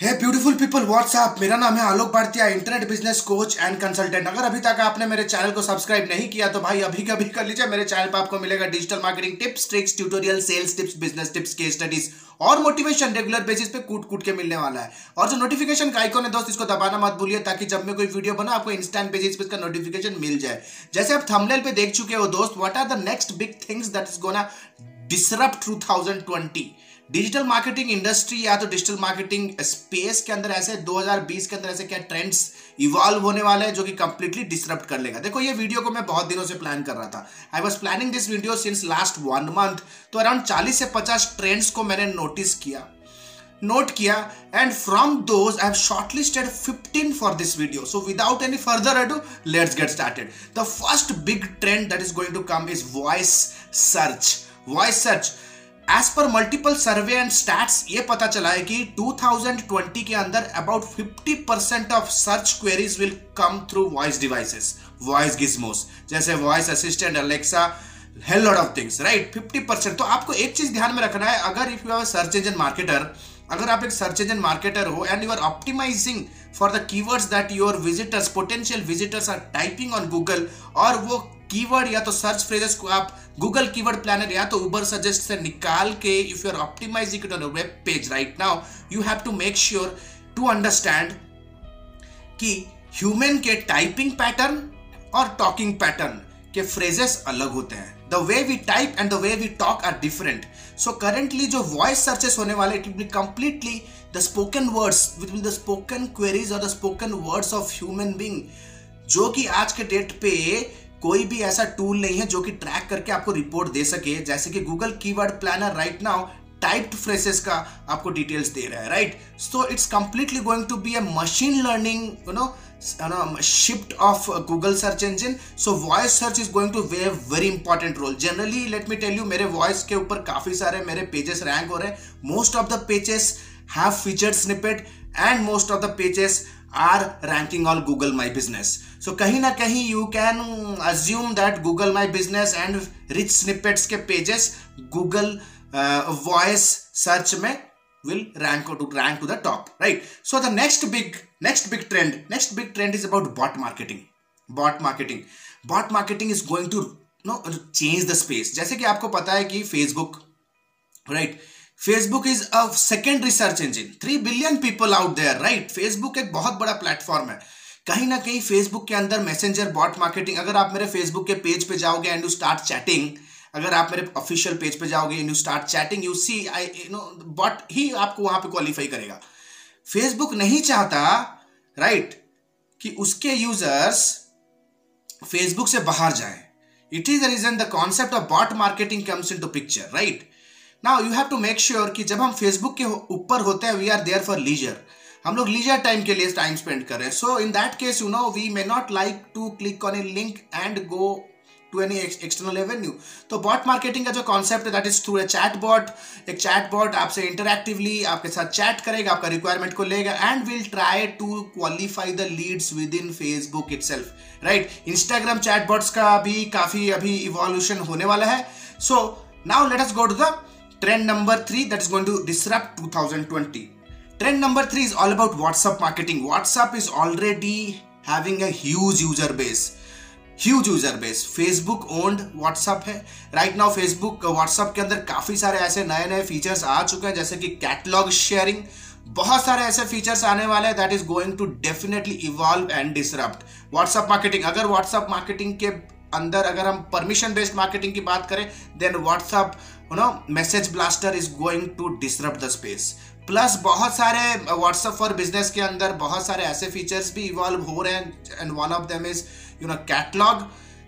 हे beautiful people WhatsApp मेरा नाम है Alok Bhartiya internet business coach and consultant अगर अभी तक आपने मेरे चैनल को सब्सक्राइब नहीं किया तो भाई अभी कभी कर लीजिए, मेरे चैनल पर आपको मिलेगा digital marketing tips tricks tutorial sales tips business tips case studies और मोटिवेशन रेगुलर बेसिस पे कूट कूट के मिलने वाला है। और जो नोटिफिकेशन का आइकॉन है दोस्त, इसको दबाना मत भूलिए, ताकि जब मैं कोई वीडियो बना आपको इंस्टेंट बेसिस पे इसका नोटिफिकेशन मिल जाए। जैसे आप थंबनेल पे देख चुके हो दोस्त what are the next big things that is gonna disrupt 2020 digital marketing industry या तो डिजिटल मार्केटिंग स्पेस के अंदर ऐसे 2020 के अंदर ऐसे क्या ट्रेंड्स इवॉल्व होने वाले हैं जो कि कंप्लीटली डिसरप्ट कर लेगा। देखो, ये वीडियो को मैं बहुत दिनों से प्लान कर रहा था। I was planning this video since last one month तो अराउंड 40 से 50 ट्रेंड्स को मैंने नोटिस किया। नोट किया and from those I have shortlisted 15 for this video so without any further ado let's get started the first big trend that is going to come is voice search voice search as per multiple survey and stats ये पता चला है कि 2020 के अंदर about 50 percent of search queries will come through voice devices voice gizmos जैसे voice assistant Alexa hell lot of things right 50 percent तो आपको एक चीज़ ध्यान में रखना है, अगर if you are search engine marketer अगर आप एक सर्च इंजन मार्केटर हो and you are optimising for the keywords that your visitors potential visitors are typing on Google और वो कीवर्ड या तो सर्च फ्रेजेस को आप गूगल कीवर्ड प्लानर या तो उबर सजेस्ट से निकाल के if you are optimising it on web page right now you have to make sure to understand कि ह्यूमन के टाइपिंग पैटर्न और टॉकिंग पैटर्न के फ्रेजेस अलग होते हैं। The way we type and the way we talk are different so currently जो voice searches होने वाले it be completely the spoken words with will the spoken queries और the spoken words of human being जो कि आज के date पे कोई भी ऐसा टूल नहीं है जो कि ट्रैक करके आपको रिपोर्ट दे सके। जैसे कि Google keyword planner right now typed phrases का आपको डिटेल्स दे रहा है right so it's completely going to be a machine learning you know shift of Google search engine so voice search is going to way very important role generally let me tell you मेरे voice के ऊपर काफ़ी सारे मेरे pages rank हो रहे हैं। Most of the pages have featured snippet and most of the pages are ranking on Google My Business so कहीं ना कहीं you can assume that Google My Business and rich snippets के pages Google voice search में will rank to rank to the top right so the next big next big trend next big trend is about bot marketing bot marketing bot marketing is going to no change the space जैसे कि आपको पता है कि Facebook right right? Facebook is a second research engine three billion people out there right Facebook एक बहुत बड़ा platform है। कहीं ना कहीं फेसबुक के अंदर मैसेंजर बॉट मार्केटिंग अगर आप मेरे फेसबुक के पेज पे जाओगे एंड यू स्टार्ट चैटिंग अगर आप मेरे ऑफिशियल पेज पे जाओगे and you start chatting you see I you know bot ही आपको वहाँ पे क्वालिफाई करेगा। फेसबुक नहीं चाहता राइट right, कि उसके यूज़र्स फेसबुक से बाहर जाए। It is the reason the concept of bot marketing comes in to picture right now you have to make sure कि जब हम फेसबुक के ऊपर होते हैं we are there for leisure हम लोग लीजर टाइम के लिए टाइम स्पेंड कर रहे हैं. So in that case you know we may not like to click on a link and go to any external revenue तो बॉट मार्केटिंग का जो कॉन्सेप्ट है that is through a chat bot एक chat bot आपसे interactively आपके साथ chat करेगा, आपका रिक्वायरमेंट को लेगा and will try to qualify the leads within Facebook itself right Instagram chat bots का भी काफ़ी अभी इवोल्यूशन होने वाला है. So now let us go to the Trend number three that is going to disrupt 2020. Trend number three is all about WhatsApp marketing. WhatsApp is already having a huge user base. Huge user base Facebook owned WhatsApp है right now Facebook WhatsApp के अंदर काफ़ी सारे ऐसे नए नए features आ चुके हैं, जैसे कि कैटलॉग शेयरिंग बहुत सारे ऐसे फीचर्स आने वाले हैं that is going to definitely evolve and disrupt WhatsApp marketing अगर व्हाट्सअप मार्केटिंग के अंदर अगर हम परमिशन बेस्ड मार्केटिंग की बात करें then WhatsApp you know message blaster is going to disrupt the space plus बहुत सारे व्हाट्सएप फॉर बिज़नेस के अंदर बहुत सारे ऐसे फीचर्स भी इवॉल्व हो रहे हैं and one of them is you know catalogue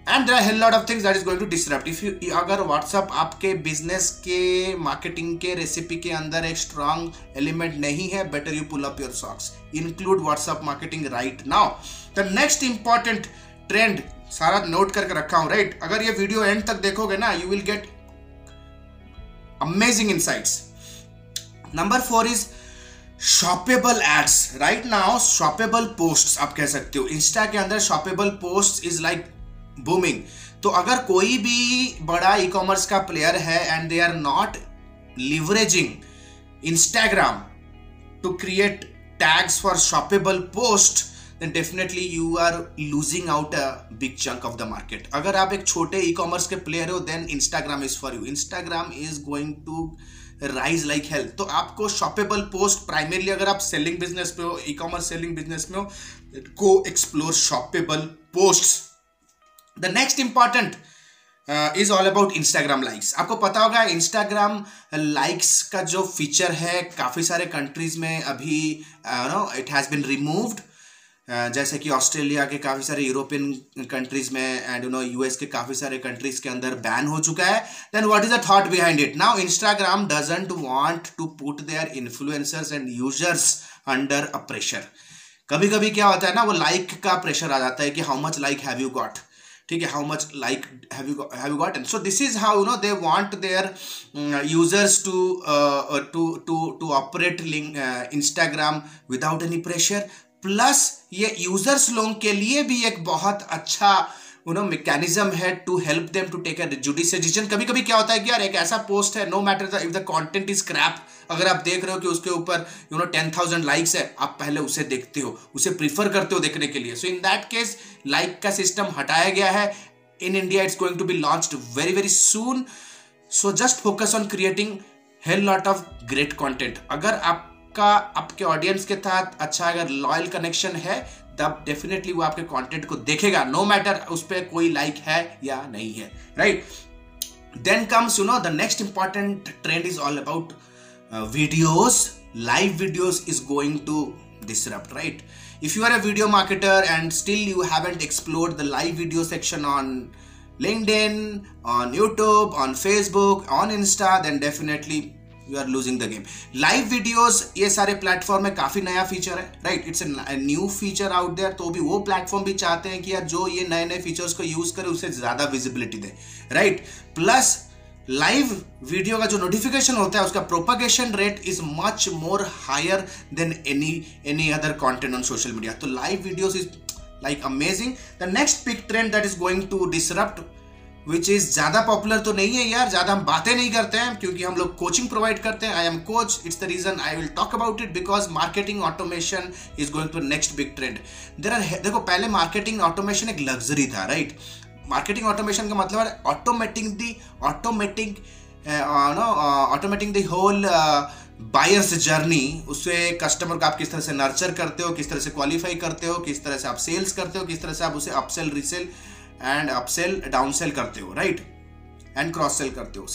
and there hell lot of things that is going to disrupt if you अगर व्हाट्सअप आपके बिज़नेस के मार्केटिंग के रेसिपी के अंदर एक स्ट्रॉन्ग एलिमेंट नहीं है better you pull up your socks include WhatsApp marketing right now the next important trend सारा नोट करके रखा हूँ राइट right? अगर ये वीडियो एंड तक देखोगे ना you will get amazing insights. Number four is shoppable ads right now shoppable post आप कह सकते हो। इंस्टा के अंदर shoppable post is like booming तो अगर कोई भी बड़ा ई कॉमर्स का प्लेयर है and they are not leveraging Instagram to create tags for shoppable post then definitely you are losing out a big chunk of the market. अगर आप एक छोटे ई कॉमर्स के प्लेयर हो, then Instagram is for you. Instagram is going to rise like health तो आपको shoppable post primarily अगर आप सेलिंग बिज़नेस पे हो ई कॉमर्स सेलिंग बिज़नेस में हो को explore shoppable post the next important is all about Instagram likes आपको पता होगा इंस्टाग्राम लाइक्स का जो फीचर है, काफ़ी सारे कंट्रीज़ में अभी no it has been removed जैसे कि ऑस्ट्रेलिया के काफ़ी सारे यूरोपियन कंट्रीज़ में एंड यू नो यूएस के काफ़ी सारे कंट्रीज़ के अंदर बैन हो चुका है। Then what is the thought behind it now Instagram doesn't want to put their influencers and users under a pressure कभी कभी क्या होता है ना, वो लाइक का प्रेशर आ जाता है कि how much like have you got ठीक है how much like have you have you gotten so this is how you know they want their users to to to to operate link Instagram without any pressure plus ये users लोगों के लिए भी एक बहुत अच्छा यू नो मैकेनिज्म है to help them to take a judicial decision कभी कभी क्या होता है कि यार एक ऐसा पोस्ट है no matter if the content is crap अगर आप देख रहे हो कि उसके ऊपर you know ten thousand likes है, आप पहले उसे देखते हो, उसे प्रीफर करते हो देखने के लिए. So in that case like का सिस्टम हटाया गया है. In India it's going to be launch very very soon so just focus on creating hell lot of great content अगर आप आपका आपके ऑडियंस के साथ अच्छा अगर लॉयल कनेक्शन है तब डेफिनेटली वो आपके कंटेंट को देखेगा नो no मैटर उस पर कोई लाइक है या नहीं है right then comes you know the next important trend is all about videos live videos is going to disrupt right if you are a video marketer and still you haven't explored the live video section on linkedin on youtube on facebook on insta then definitely you are losing the game live videos ये सारे platform में काफ़ी नया feature है right it's new feature out there तो भी वो platform भी चाहते हैं कि यार जो ये नए नए फीचर्स को यूज़ करे, उसे ज़्यादा विजिबिलिटी दे राइट प्लस लाइव वीडियो का जो नोटिफिकेशन होता है, उसका propagation rate is much more higher than any any other content on social media तो live videos is like amazing the next big trend that is going to disrupt which is ज़्यादा popular तो नहीं है यार, ज़्यादा हम बातें नहीं करते हैं, क्योंकि हम लोग कोचिंग प्रोवाइड करते हैं। I am coach it's the reason I will talk about it because marketing automation is going to next big trend there are देखो, पहले मार्केटिंग ऑटोमेशन एक लग्जरी था राइट मार्केटिंग ऑटोमेशन का मतलब है automating the automating no automating the whole buyers journey उससे customer को आप किस तरह से नर्चर करते हो, किस तरह से क्वालिफाई करते हो, किस तरह से आप सेल्स करते हो, किस तरह से आप उसे upsell resell and upsell downsell करते हो राइट एंड क्रॉस सेल करते हो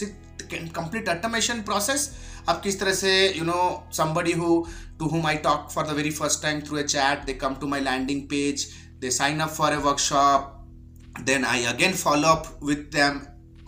कंप्लीट ऑटोमेशन प्रोसेस अब किस तरह से you know somebody who to whom I talk for the very first time through a chat they come to my landing page they sign up for a workshop then I again follow up with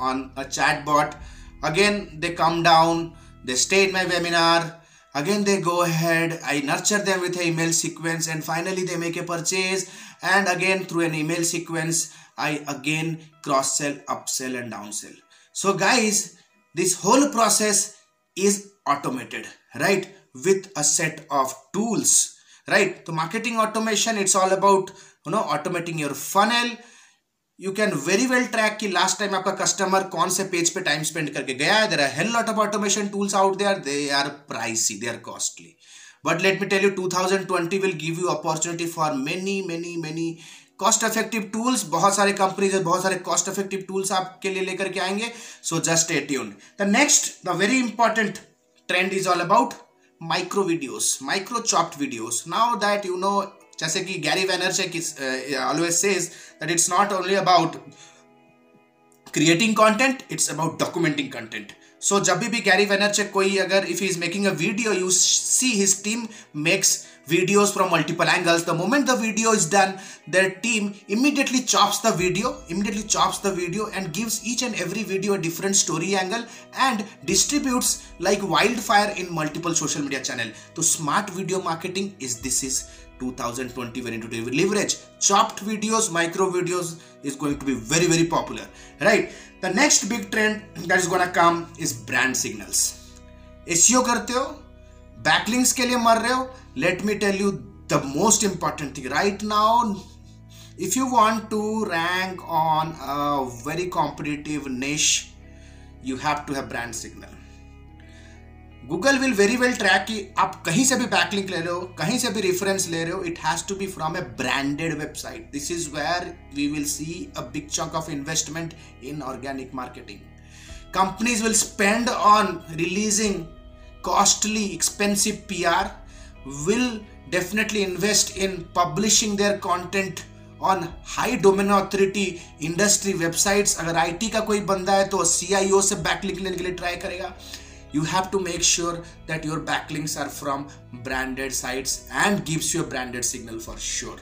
on a chat bot. Again, they come down, they stay in my webinar. Again, they go ahead, I nurture them with an email sequence, and finally, they make a purchase. And again, through an email sequence, I again cross sell, upsell and downsell. So guys, this whole process is automated, right? With a set of tools, right? So marketing automation, it's all about, you know, automating your funnel. You can very well track कि last time आपका customer कौन से page पे time spend करके गया है। There are lot of automation tools out they they are pricey they are costly but let me tell you 2020 will give you opportunity for many many many cost effective tools बहुत सारे companies है बहुत सारे cost effective tools आपके लिए लेकर के आएँगे। So just attune the next the very important trend is all about micro videos micro chopped videos now that you know जैसे कि Gary Vaynerchuk always says that it's not only about creating content it's about documenting content so जब भी Gary Vaynerchuk कोई अगर if is making a video you see his team makes videos from multiple angles the moment the video is done their team immediately chops the video immediately chops the video and gives each and every video a different story angle and distributes like wildfire in multiple social media channel so smart video marketing is this is 2020 when it will leverage. Chopped videos micro videos is going to be very very popular right? The next big trend that is gonna come is brand signals. Seo karte ho backlinks ke liye mar rahe ho let me tell you the most important thing right now if you want to rank on a very competitive niche you have to have brand signal. Google will very well track कि आप कहीं से भी backlink ले रहे हो, कहीं से भी रेफरेंस ले रहे हो it has to be from a branded website this is where we will see a big chunk of investment in organic marketing companies will spend on releasing costly, expensive pr will definitely invest in publishing their content on high domain authority industry websites अगर IT का कोई बंदा है तो CIO से backlink लेने के लिए ट्राई करेगा। you have to make sure that your backlinks are from branded sites and gives you a branded signal for sure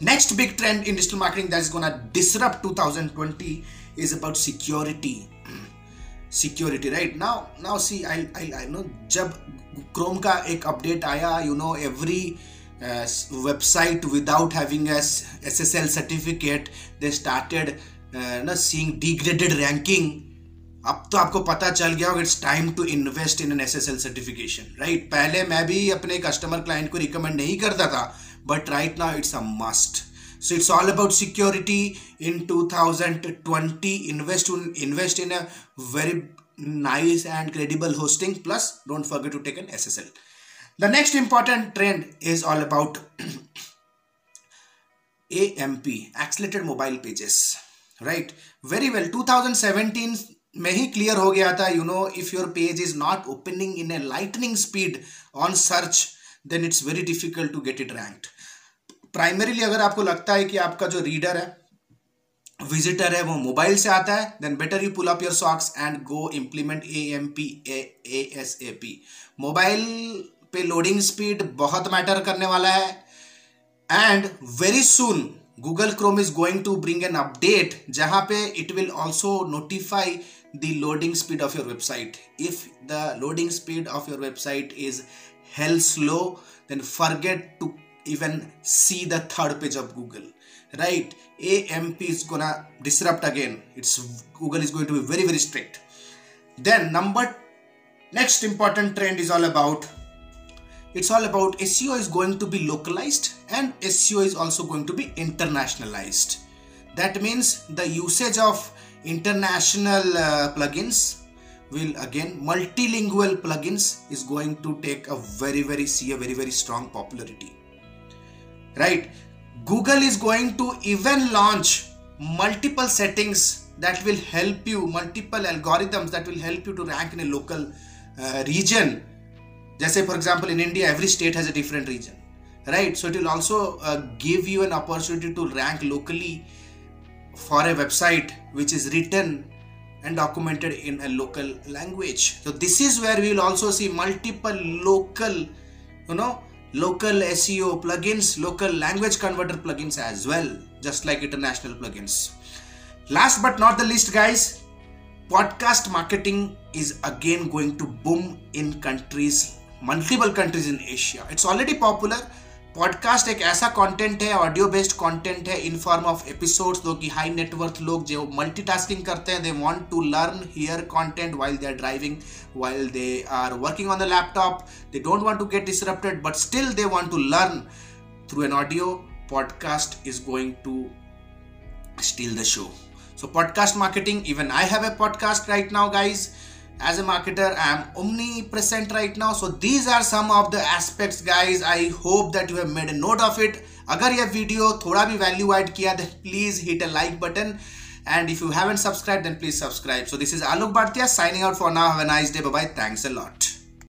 next big trend in digital marketing that is going to disrupt 2020 is about security security right now now see i i, I know जब chrome का एक update आया you know every uh, website without having a SSL certificate they started uh, no, seeing degraded ranking अब तो आपको पता चल गया होगा it's time to invest in an S S L certification right पहले मैं भी अपने कस्टमर क्लाइंट को रिकमेंड नहीं करता था but right now it's a must so it's all about security in 2020 invest invest in a very nice and credible hosting plus don't forget to take an S S L the next important trend is all about A M P accelerated mobile pages right very well two thousand seventeen में ही clear हो गया था you know if your page is not opening in a lightning speed on search then it's very difficult to get it ranked primarily अगर आपको लगता है कि आपका जो रीडर है विजिटर है, वो मोबाइल से आता है then better you pull up your socks and go implement A M P A S A P mobile पे लोडिंग स्पीड बहुत मैटर करने वाला है. And very soon Google Chrome is going to bring an update जहाँ पे it will also notify the loading speed of your website. If the loading speed of your website is hell slow then forget to even see the third page of google right? Amp is gonna disrupt again. It's google is going to be very very strict. Then number next important trend is all about it's all about seo is going to be localized and seo is also going to be internationalized. That means the usage of international uh, plugins will again multilingual plugins is going to take a very very see a very very strong popularity. Right? Google is going to even launch multiple settings that will help you multiple algorithms that will help you to rank in a local uh, region. Just say for example in india every state has a different region. Right? So it will also uh, give you an opportunity to rank locally for a website which is written and documented in a local language. So this is where we will also see multiple local you know local seo plugins local language converter plugins as well just like international plugins. Last but not the least guys podcast marketing is again going to boom in countries multiple countries in asia. It's already popular podcast एक ऐसा content है audio based content है in form of episodes जो कि high net worth लोग जो multitasking करते हैं they want to learn hear content while they are driving while they are working on the laptop they don't want to get disrupted but still they want to learn through an audio podcast is going to steal the show. So, podcast marketing, even i have a podcast right now, guys. as a marketer i am omnipresent right now. So these are some of the aspects guys. I hope that you have made a note of it. Agar yeh video thoda bhi value then please hit a like button. And if you haven't subscribed then please subscribe. So this is alok bhartia signing out for now. Have a nice day. Bye bye thanks a lot.